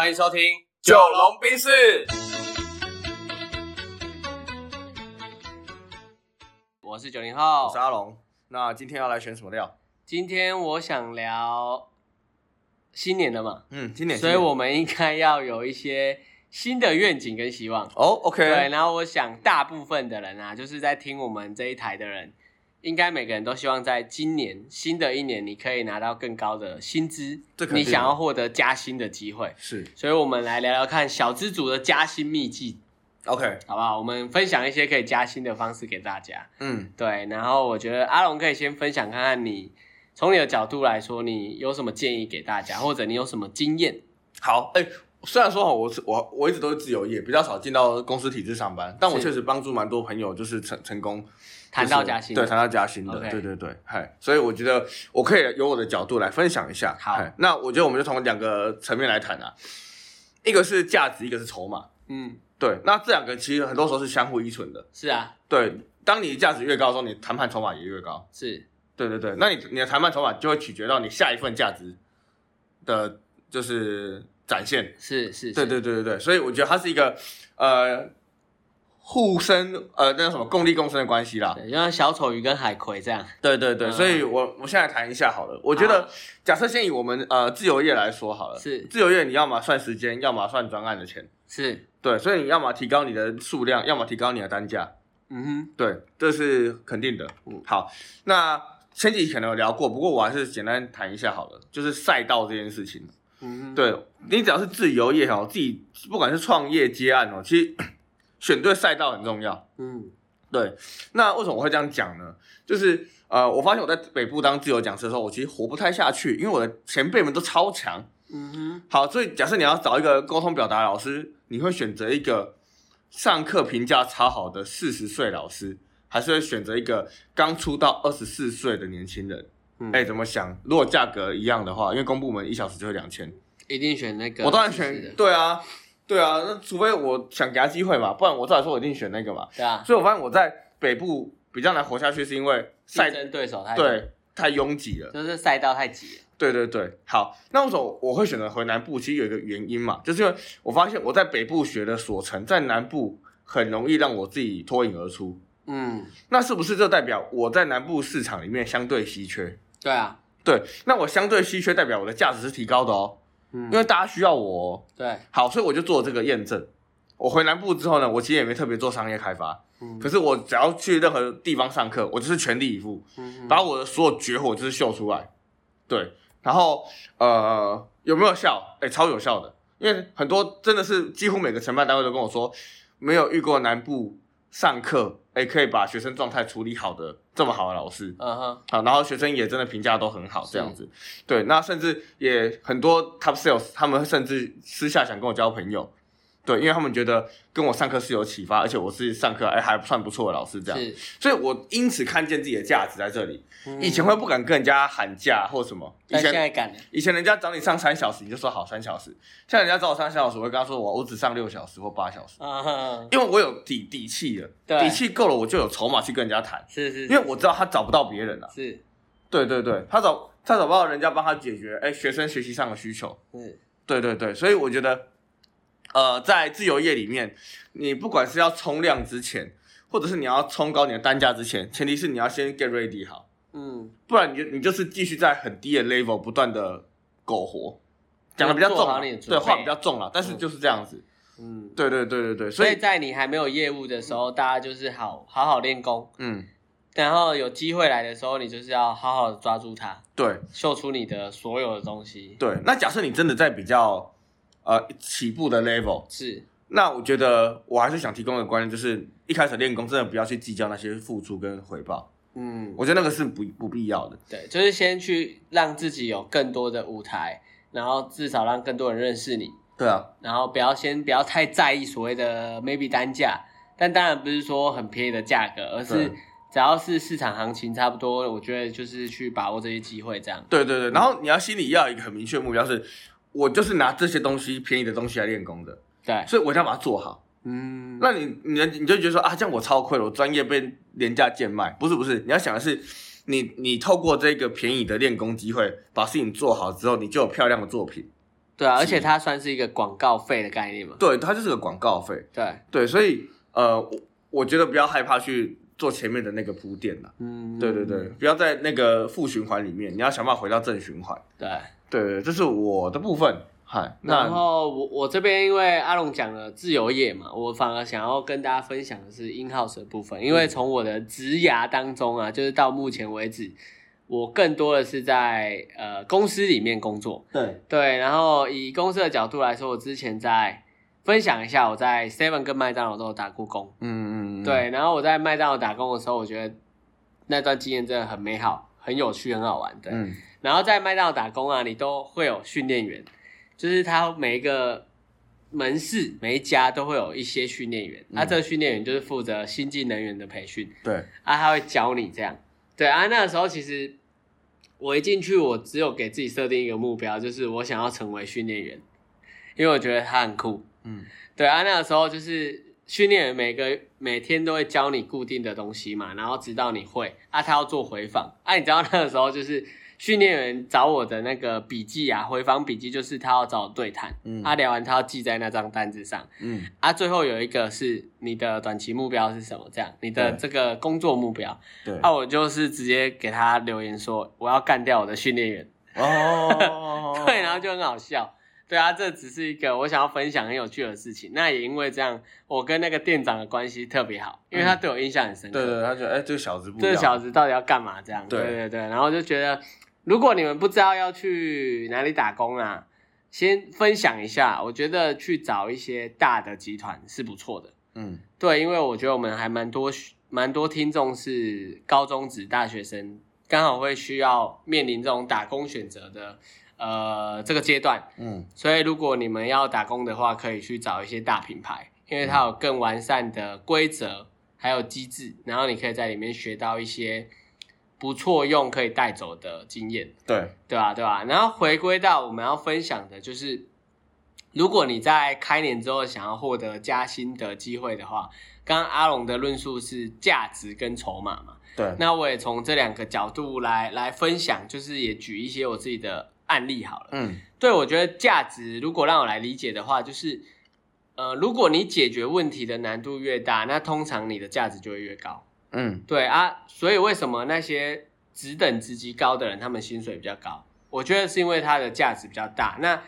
欢迎收听《九龙冰室，我是九零后我是。阿龙。那今天要来选什么料？今天我想聊新年了嘛，嗯，今年，所以我们应该要有一些新的愿景跟希望。哦，OK，对，然后我想大部分的人啊，就是在听我们这一台的人，应该每个人都希望在今年新的一年，你可以拿到更高的薪资你想要获得加薪的机会。是所以，我们来聊聊看小资族的加薪秘籍，OK，好不好？我们分享一些可以加薪的方式给大家。嗯，对，然后我觉得阿龙可以先分享看看你从你的角度来说，你有什么建议给大家，或者你有什么经验？好，哎、虽然说哈，我是我我一直都是自由业，比较少进到公司体制上班，但我是确实帮助蛮多朋友，就是成成功谈到加薪就是对，谈到加薪的对对对，嗨，所以我觉得我可以由我的角度来分享一下。好那我觉得我们就从两个层面来谈啊，一个是价值，一个是筹码。嗯，对，那这两个其实很多时候是相互依存的。是啊，对，当你价值越高的时候，你谈判筹码也越高。是对对对，那你你的谈判筹码就会取决到你下一份价值的，就是展现。是是，对是对对对对，所以我觉得它是一个呃互生呃那叫什么共利共生的关系啦。对，就像小丑鱼跟海葵这样。对对对，嗯所以我我现在谈一下好了。我觉得假设先以我们呃自由业来说好了，是自由业你要么算时间，要么算专案的钱。是，对，所以你要么提高你的数量，要么提高你的单价。嗯哼，对，这是肯定的。嗯好，那前几集可能有聊过，不过我还是简单谈一下好了，就是赛道这件事情。嗯哼，对你只要是自由业哦，自己不管是创业接案哦，其实选对赛道很重要。嗯，对，那为什么我会这样讲呢？就是呃，我发现我在北部当自由讲师的时候，我其实活不太下去，因为我的前辈们都超强。嗯哼，好，所以假设你要找一个沟通表达老师，你会选择一个上课评价超好的四十岁老师，还是会选择一个刚出道二十四岁的年轻人？嗯哎、怎么想？如果价格一样的话，因为公部门一小时就会两千，一定选那个。我当然是选，对啊，对啊，那除非我想给他机会嘛，不然我照理说我一定选那个嘛。对啊，所以我发现我在北部比较难活下去，是因为竞赛争对手太，对太拥挤了。就是赛道太挤了。对对对，好，那为什么我会选择回南部？其实有一个原因嘛，就是因为我发现我在北部学的所成，在南部很容易让我自己脱颖而出。嗯，那是不是就代表我在南部市场里面相对稀缺？对啊，对，那我相对稀缺，代表我的价值是提高的哦，嗯因，为大家需要我、哦。对，好，所以我就做这个验证。我回南部之后呢，我其实也没特别做商业开发，嗯可是我只要去任何地方上课，我就是全力以赴，嗯哼把我的所有绝活就是秀出来。对，然后呃有没有效？哎、超有效的，因为很多真的是几乎每个承办单位都跟我说，没有遇过南部上课，哎、可以把学生状态处理好的这么好的老师。嗯哼，好，然后学生也真的评价都很好，这样子。对，那甚至也很多 top sales，他们甚至私下想跟我交朋友。对，因为他们觉得跟我上课是有启发，而且我是上课哎还算不错的老师，这样，所以我因此看见自己的价值在这里。嗯以前会不敢跟人家喊价或什么，以前在敢了。以前人家找你上三小时，你就说好三小时，现在人家找我上三小时，我会跟他说我我只上六小时或八小时，因为我有底底气了，底气够了，我就有筹码去跟人家谈，是是，因为我知道他找不到别人了。是对对对，他找他找不到人家帮他解决，哎，学生学习上的需求。是，对对对，所以我觉得，呃，在自由业里面，你不管是要冲量之前，或者是你要冲高你的单价之前，前提是你要先 get ready 好，嗯，不然你就你就是继续在很低的 level 不断的苟活，讲的比较重对，话比较重了，但是就是这样子。嗯，对对对对对，所以所以在你还没有业务的时候，大家就是好好好练功，嗯，然后有机会来的时候，你就是要好好的抓住它，对秀出你的所有的东西。对。那假设你真的在比较呃起步的 level，是，那我觉得我还是想提供的观念就是，一开始练功真的不要去计较那些付出跟回报，嗯，我觉得那个是不不必要的。对，就是先去让自己有更多的舞台，然后至少让更多人认识你，对啊，然后不要先不要太在意所谓的 maybe 单价，但当然不是说很便宜的价格，而是只要是市场行情差不多，我觉得就是去把握这些机会，这样。对对对。然后你要心里要有一个很明确的目标是，我就是拿这些东西便宜的东西来练功的，对，所以我一定要把它做好。嗯，那你你你就觉得说啊，这样我超亏了，我专业被廉价贱卖。不是不是，你要想的是，你你透过这个便宜的练功机会，把事情做好之后，你就有漂亮的作品。对啊，而且它算是一个广告费的概念嘛。对，它就是个广告费。对，对，所以呃，我我觉得不要害怕去做前面的那个铺垫了。嗯，对对对，不要在那个负循环里面，你要想办法回到正循环。对。对对，这是我的部分。嗨，然那后我我这边因为阿龙讲了自由业嘛，我反而想要跟大家分享的是 in house 的部分，因为从我的职涯当中啊，就是到目前为止，我更多的是在呃公司里面工作。对，对，然后以公司的角度来说，我之前在分享一下，我在 Seven 跟麦当劳都有打过工。嗯嗯嗯，对，然后我在麦当劳打工的时候，我觉得那段经验真的很美好、很有趣、很好玩。对，嗯然后在麦当劳打工啊，你都会有训练员，就是他每一个门市每一家都会有一些训练员，那、这个训练员就是负责新进人员的培训，对，啊，他会教你这样。对啊，那个时候其实我一进去，我只有给自己设定一个目标，就是我想要成为训练员，因为我觉得他很酷。嗯。对啊，那个时候就是训练员每个每天都会教你固定的东西嘛，然后直到你会啊，他要做回访。啊，你知道那个时候就是训练员找我的那个笔记啊，回访笔记就是他要找我对谈，嗯。他聊完他要记在那张单子上。嗯。啊，最后有一个是你的短期目标是什么，这样你的对。这个工作目标，对，啊，我就是直接给他留言说我要干掉我的训练员，哦，对，然后就很好笑。对啊，这只是一个我想要分享很有趣的事情。那也因为这样，我跟那个店长的关系特别好，因为他对我印象很深刻。对对，他觉得哎，这个小子不这个小子到底要干嘛？这样，对。对对对。然后就觉得，如果你们不知道要去哪里打工啊，先分享一下。我觉得去找一些大的集团是不错的。嗯对，因为我觉得我们还蛮多蛮多听众是高中职大学生，刚好会需要面临这种打工选择的呃这个阶段。嗯所以如果你们要打工的话，可以去找一些大品牌，因为它有更完善的规则还有机制，然后你可以在里面学到一些不错用可以带走的经验，对，对吧、对吧、然后回归到我们要分享的就是，如果你在开年之后想要获得加薪的机会的话，刚刚阿龙的论述是价值跟筹码嘛，对，那我也从这两个角度来来分享，就是也举一些我自己的案例好了。嗯。对，我觉得价值如果让我来理解的话，就是，呃，如果你解决问题的难度越大，那通常你的价值就会越高。嗯对啊，所以为什么那些职等职级高的人，他们薪水比较高？我觉得是因为他的价值比较大。那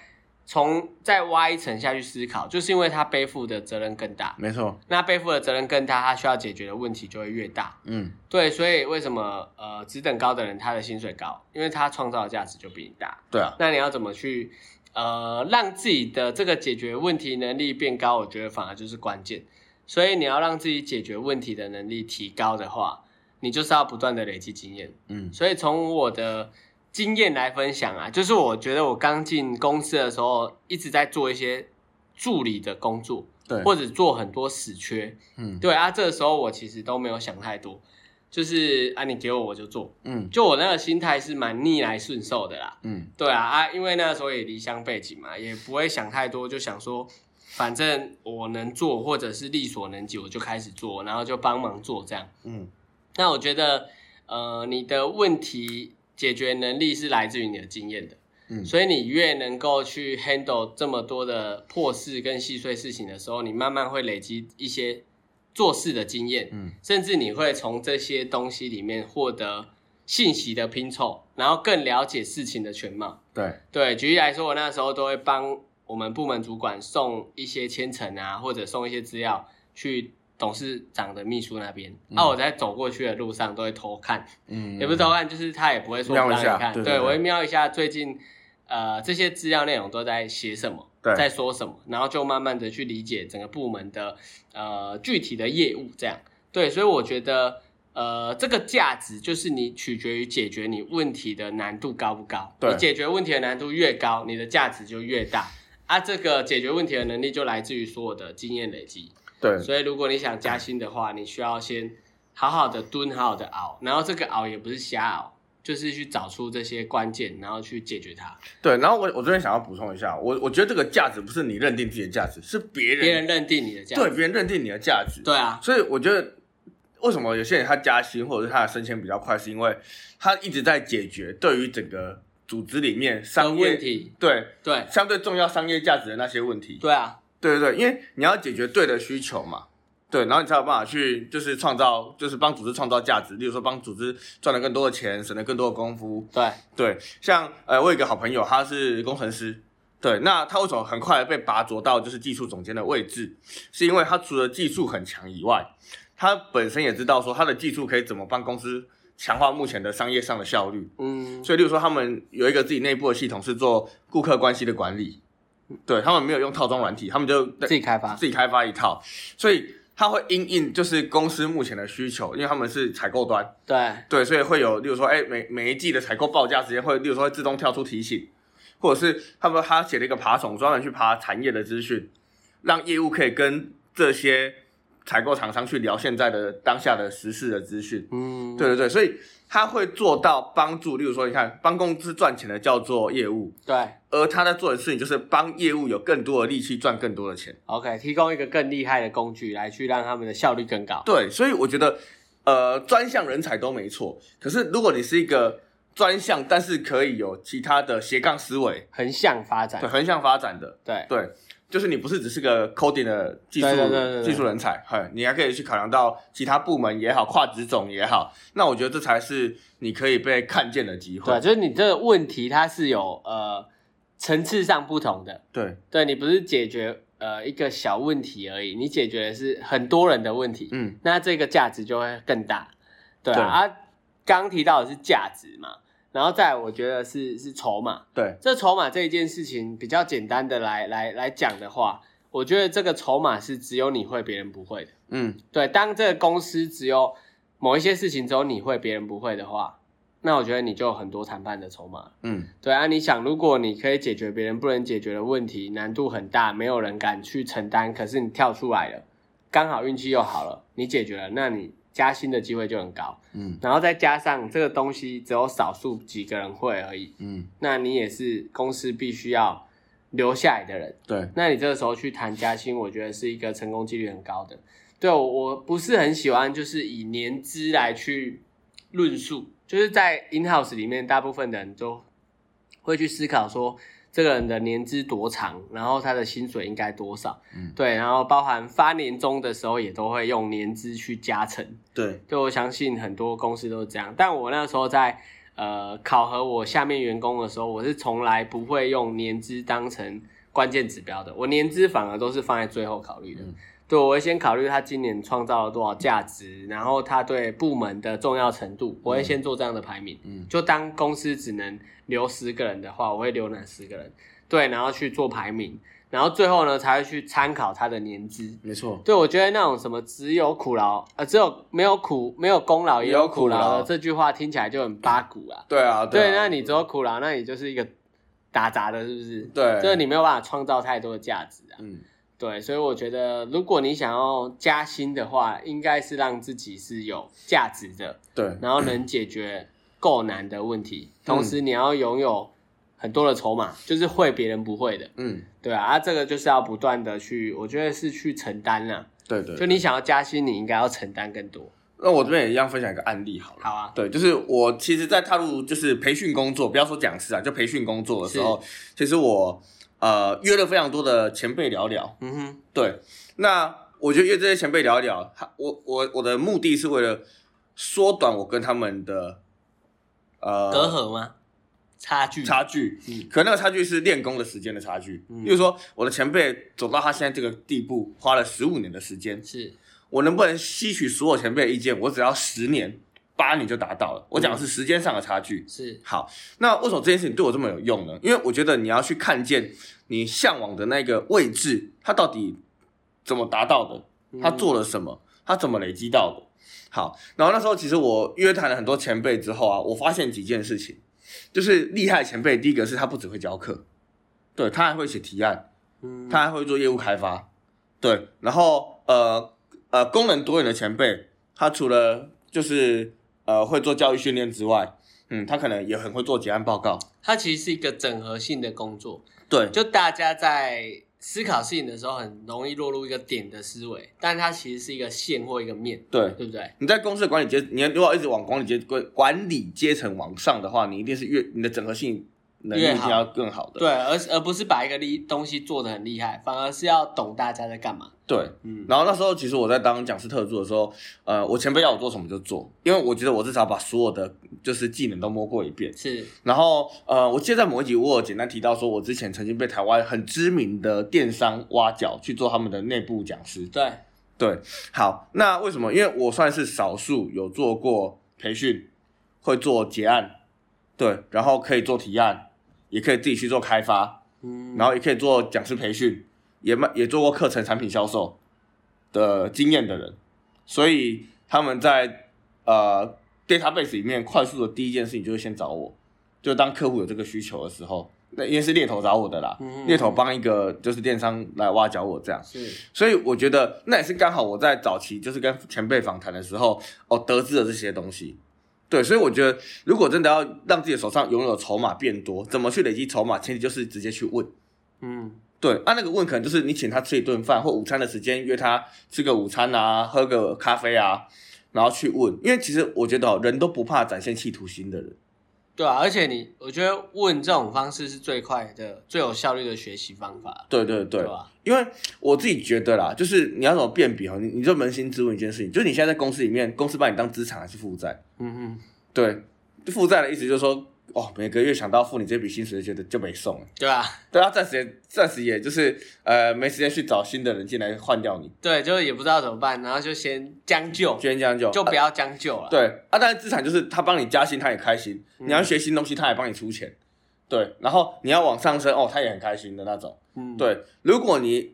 从再挖一层下去思考，就是因为他背负的责任更大。没错，那背负的责任更大，他需要解决的问题就会越大。嗯对，所以为什么呃职等高的人他的薪水高？因为他创造的价值就比你大。对啊，那你要怎么去呃让自己的这个解决问题能力变高？我觉得反而就是关键。所以你要让自己解决问题的能力提高的话，你就是要不断的累积经验。嗯。所以从我的经验来分享啊，就是我觉得我刚进公司的时候，一直在做一些助理的工作，对，或者做很多死缺。嗯。对啊，这个时候我其实都没有想太多，就是啊你给我我就做，嗯。就我那个心态是蛮逆来顺受的啦。嗯。对啊啊，因为那时候也离乡背景嘛，也不会想太多，就想说，反正我能做，或者是力所能及，我就开始做，然后就帮忙做这样。嗯那我觉得，呃，你的问题解决能力是来自于你的经验的，嗯所以你越能够去 handle 这么多的破事跟细碎事情的时候，你慢慢会累积一些做事的经验，嗯甚至你会从这些东西里面获得信息的拼凑，然后更了解事情的全貌。对，对，举例来说，我那时候都会帮我们部门主管送一些签呈啊，或者送一些资料去董事长的秘书那边。那、我在走过去的路上都会偷看，嗯也不是偷看，就是他也不会说不让你看。对我会瞄一下最近呃这些资料内容都在写什么，对在说什么，然后就慢慢的去理解整个部门的呃具体的业务这样。对，所以我觉得。呃，这个价值就是你取决于解决你问题的难度高不高。对你解决问题的难度越高，你的价值就越大。啊，这个解决问题的能力就来自于所有的经验累积。对，所以如果你想加薪的话，你需要先好好的蹲，好好的熬，然后这个熬也不是瞎熬，就是去找出这些关键，然后去解决它。对，然后我我这边想要补充一下，我我觉得这个价值不是你认定自己的价值，是别人别人认定你的价值。对别人认定你的价值。对啊，所以我觉得，为什么有些人他加薪或者是他的升迁比较快，是因为他一直在解决对于整个组织里面的商业问题，对对。相对重要商业价值的那些问题。对啊，对对对，因为你要解决对的需求嘛，对，然后你才有办法去就是创造，就是帮组织创造价值，例如说帮组织赚了更多的钱，省了更多的功夫。对，对，像呃，我有一个好朋友，他是工程师，对，那他为什么很快被拔擢到就是技术总监的位置？是因为他除了技术很强以外，他本身也知道说他的技术可以怎么帮公司强化目前的商业上的效率。嗯，所以，例如说，他们有一个自己内部的系统是做顾客关系的管理，对他们没有用套装软体，他们就自己开发，自己开发一套，所以他会因应就是公司目前的需求，因为他们是采购端，对，对，所以会有，例如说，哎，每每一季的采购报价时间会，例如说会自动跳出提醒，或者是他们他写了一个爬虫，专门去爬产业的资讯，让业务可以跟这些采购厂商去聊现在的当下的时事的资讯。嗯，对对对，所以他会做到帮助，例如说，你看帮公司赚钱的叫做业务，对。而他在做的事情就是帮业务有更多的力气赚更多的钱。，OK，提供一个更厉害的工具来去让他们的效率更高。对，所以我觉得，呃，专项人才都没错，可是如果你是一个专项，但是可以有其他的斜杠思维，横向发展。对，，横向发展的，对。对，就是你不是只是个 coding 的技术技术人才，嘿，你还可以去考量到其他部门也好，跨职种也好，那我觉得这才是你可以被看见的机会。对，。就是你这个问题它是有呃层次上不同的，对，对你不是解决呃一个小问题而已，你解决的是很多人的问题，嗯，那这个价值就会更大。对。啊，刚提到的是价值嘛，然后再来我觉得是是筹码。对，这筹码这一件事情比较简单的来来来讲的话，我觉得这个筹码是只有你会，别人不会的。嗯，对，当这个公司只有某一些事情只有你会，别人不会的话，那我觉得你就有很多谈判的筹码。嗯，对啊，你想，如果你可以解决别人不能解决的问题，难度很大，没有人敢去承担，可是你跳出来了，刚好运气又好了，你解决了，那你加薪的机会就很高。嗯，然后再加上这个东西只有少数几个人会而已，嗯，那你也是公司必须要留下来的人。对，那你这个时候去谈加薪，我觉得是一个成功几率很高的。对我我不是很喜欢，就是以年资来去论述，就是在 in house 里面，大部分的人都会去思考说，这个人的年资多长，然后他的薪水应该多少，嗯对，然后包含发年终的时候，也都会用年资去加成。对，对，我相信很多公司都是这样。但我那时候在呃考核我下面员工的时候，我是从来不会用年资当成关键指标的，我年资反而都是放在最后考虑的。嗯对，我会先考虑他今年创造了多少价值，然后他对部门的重要程度，我会先做这样的排名。嗯就当公司只能留十个人的话，我会留哪十个人？对，然后去做排名，然后最后呢才会去参考他的年资。没错，对，我觉得那种什么只有苦劳，呃，只有没有苦没有功劳也有苦劳这句话听起来就很八股啊。对啊，对，啊那你只有苦劳，那你就是一个打杂的，是不是？对，就是你没有办法创造太多的价值啊。嗯，对，所以我觉得，如果你想要加薪的话，应该是让自己是有价值的，对，然后能解决够难的问题，同时你要拥有很多的筹码，就是会别人不会的，嗯，对啊，啊，这个就是要不断的去，我觉得是去承担啦。对对，就你想要加薪，你应该要承担更多。那我这边也一样分享一个案例好了。好啊，对，就是我其实，在踏入就是培训工作，不要说讲师啊，就培训工作的时候，其实我呃约了非常多的前辈聊聊。嗯哼，对，那我就约这些前辈聊一聊，他我我我的目的是为了缩短我跟他们的呃隔阂吗？差距？差距，嗯可那个差距是练功的时间的差距。嗯例如说，我的前辈走到他现在这个地步，花了十五年的时间，是，我能不能吸取所有前辈的意见？我只要十年、八年就达到了。我讲的是时间上的差距。是，好，那为什么这件事情对我这么有用呢？因为我觉得你要去看见你向往的那个位置，它到底怎么达到的，他做了什么，他怎么累积到的。好，然后那时候其实我约谈了很多前辈之后啊，我发现几件事情，就是厉害前辈，第一个是他不只会教课，对他还会写提案，嗯，他还会做业务开发，对，然后呃呃功能多元的前辈，他除了就是呃会做教育训练之外，嗯，他可能也很会做结案报告，它其实是一个整合性的工作，对，就大家在思考事情的时候，很容易落入一个点的思维，但它其实是一个线或一个面，对。对不对？你在公司的管理阶，你如果一直往管理阶管管理阶层往上的话，你一定是越你的整合性能力要更好的。对，而而不是把一个厉东西做的很厉害，反而是要懂大家在干嘛。对，嗯，然后那时候其实我在当讲师特助的时候，呃，我前辈要我做什么就做，因为我觉得我至少把所有的就是技能都摸过一遍。是，然后呃，我记得在某一集我有简单提到说，我之前曾经被台湾很知名的电商挖角去做他们的内部讲师。对，对，好，那为什么？因为我算是少数有做过培训，会做结案，对，然后可以做提案，也可以自己去做开发，嗯，然后也可以做讲师培训，也卖也做过课程产品销售的经验的人，所以他们在呃 database 里面快速的第一件事情就是先找我，就当客户有这个需求的时候，那因为是猎头找我的啦，嗯猎头帮一个就是电商来挖角我这样。是，所以我觉得那也是刚好我在早期就是跟前辈访谈的时候，哦，得知了这些东西。对，所以我觉得如果真的要让自己手上拥有筹码变多，怎么去累积筹码？前提就是直接去问。嗯，对，啊，那个问可能就是你请他吃一顿饭，或午餐的时间约他吃个午餐啊，喝个咖啡啊，然后去问。因为其实我觉得哦，人都不怕展现企图心的人。对啊，而且你，我觉得问这种方式是最快的、最有效率的学习方法，对对对，对吧？因为我自己觉得啦，就是你要怎么辨别哦，你你就扪心自问一件事情，就是你现在在公司里面，公司把你当资产还是负债？嗯嗯，对，负债的意思就是说，哦，每个月想到付你这笔薪水，觉得就没送了。对啊，对啊，暂时暂时也就是呃没时间去找新的人进来换掉你，对，就是也不知道怎么办，然后就先将就，先将就。就不要将就了。，对。啊，但是资产就是他帮你加薪，他也开心；嗯。你要学新东西，他也帮你出钱。对，然后你要往上升，哦，他也很开心的那种。嗯，对，如果你嗯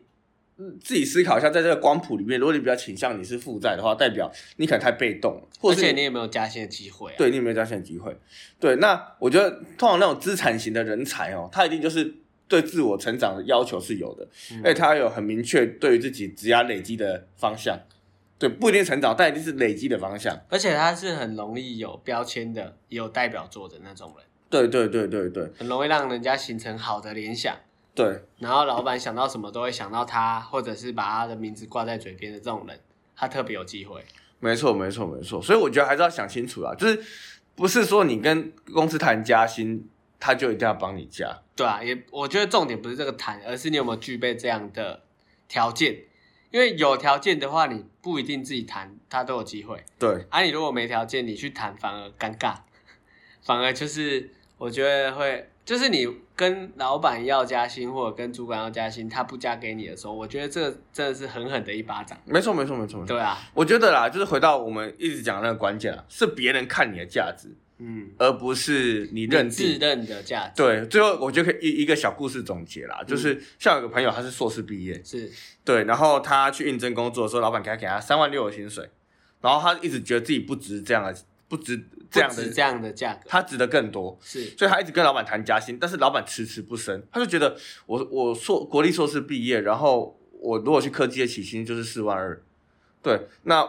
自己思考一下，在这个光谱里面，如果你比较倾向你是负债的话，代表你可能太被动了，或者你有没有加薪的机会、啊。，对你有没有加薪的机会？对，那我觉得通常那种资产型的人才哦，他一定就是对自我成长的要求是有的，嗯而且他有很明确对于自己职业累积的方向。对，不一定成长，但一定是累积的方向。而且他是很容易有标签的、也有代表作的那种人，对对对对对很容易让人家形成好的联想。对，然后老板想到什么都会想到他，或者是把他的名字挂在嘴边的这种人，他特别有机会。没错没错没错。所以我觉得还是要想清楚啊，就是不是说你跟公司谈加薪，他就一定要帮你加。对啊，也我觉得重点不是这个谈，而是你有没有具备这样的条件。因为有条件的话，你不一定自己谈，他都有机会。对啊，你如果没条件，你去谈反而尴尬，反而就是我觉得会，就是你跟老板要加薪或者跟主管要加薪，他不加给你的时候，我觉得这个真的是狠狠的一巴掌。没错没错没错。对啊，我觉得啦，就是回到我们一直讲的那个关键啦，是别人看你的价值，嗯，而不是你认自。认的价值对，最后我就可以一一个小故事总结嗯啦，就是像有个朋友他是硕士毕业，是，对，然后他去应征工作的时候，老板给他给他三万六的薪水，然后他一直觉得自己不值这样的，不值这样的，这样的价格他值得更多，是，所以他一直跟老板谈加薪，但是老板迟迟不升，他就觉得我我硕国立硕士毕业，然后我如果去科技的起薪就是四万二，对，那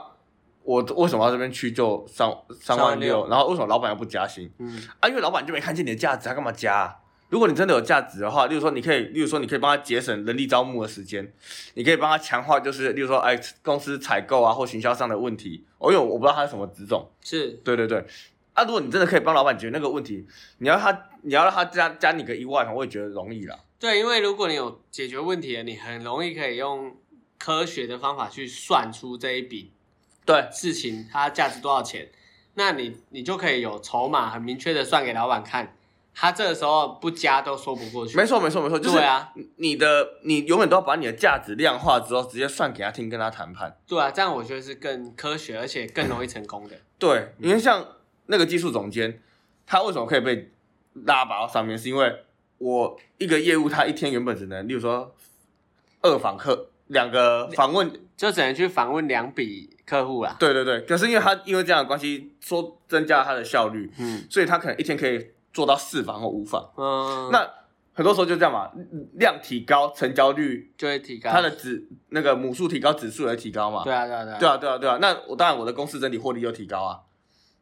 我为什么要这边去就三三万六？然后为什么老板又不加薪嗯，啊？因为老板就没看见你的价值，他干嘛加、啊？如果你真的有价值的话，例如说你可以，例如说你可以帮他节省人力招募的时间，你可以帮他强化，就是例如说哎公司采购啊或行销上的问题。哦，因为我不知道他是什么职种，是，对对对。啊，如果你真的可以帮老板解决那个问题，你要他你要让他加加你个一万，我也觉得容易了。对，因为如果你有解决问题了，你很容易可以用科学的方法去算出这一笔对事情它价值多少钱，那你你就可以有筹码，很明确的算给老板看，他这个时候不加都说不过去。没错没错没错，就是对啊，你的你永远都要把你的价值量化之后，直接算给他听，跟他谈判。对啊，这样我觉得是更科学，而且更容易成功的。对，因为像那个技术总监，他为什么可以被拉拔到上面？是因为我一个业务，他一天原本只能，例如说二访客，两个访问，就只能去访问两笔客户啦。对对对。可是因为他因为这样的关系，说增加了他的效率，嗯所以他可能一天可以做到四房或五房。嗯，那很多时候就这样嘛，量提高，成交率，就会提高。它的指那个母数提高，指数也提高嘛。对啊对啊对啊。对啊，对啊，对啊。那我当然我的公司整体获利又提高啊，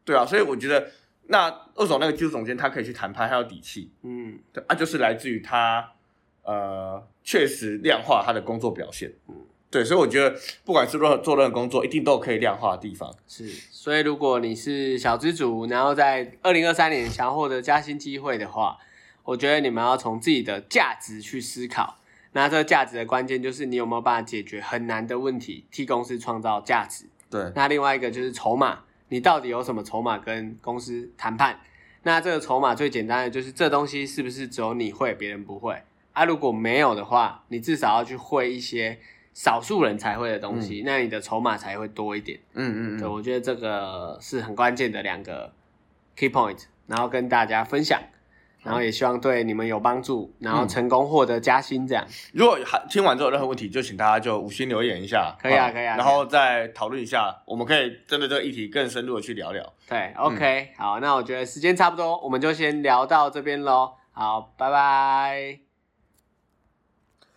对啊，所以我觉得那二手那个技术总监他可以去谈判，他有底气，嗯。对啊，就是来自于他呃确实量化他的工作表现，嗯对，所以我觉得不管是任何做任何工作，一定都有可以量化的地方。是，所以如果你是小资主，然后在二零二三年想要获得加薪机会的话，我觉得你们要从自己的价值去思考。那这个价值的关键就是你有没有办法解决很难的问题，替公司创造价值。对，那另外一个就是筹码，你到底有什么筹码跟公司谈判？那这个筹码最简单的就是这东西是不是只有你会，别人不会啊？如果没有的话，你至少要去会一些少数人才会的东西，那你的筹码才会多一点。嗯嗯对，嗯，我觉得这个是很关键的两个 key point，然后跟大家分享，然后也希望对你们有帮助，然后成功获得加薪这样。如果还听完之后有任何问题，就请大家就五星留言一下，可以啊可以啊然后再讨论一下，我们可以针对这个议题更深入的去聊聊。对，OK，、好，那我觉得时间差不多，我们就先聊到这边喽。好，拜拜。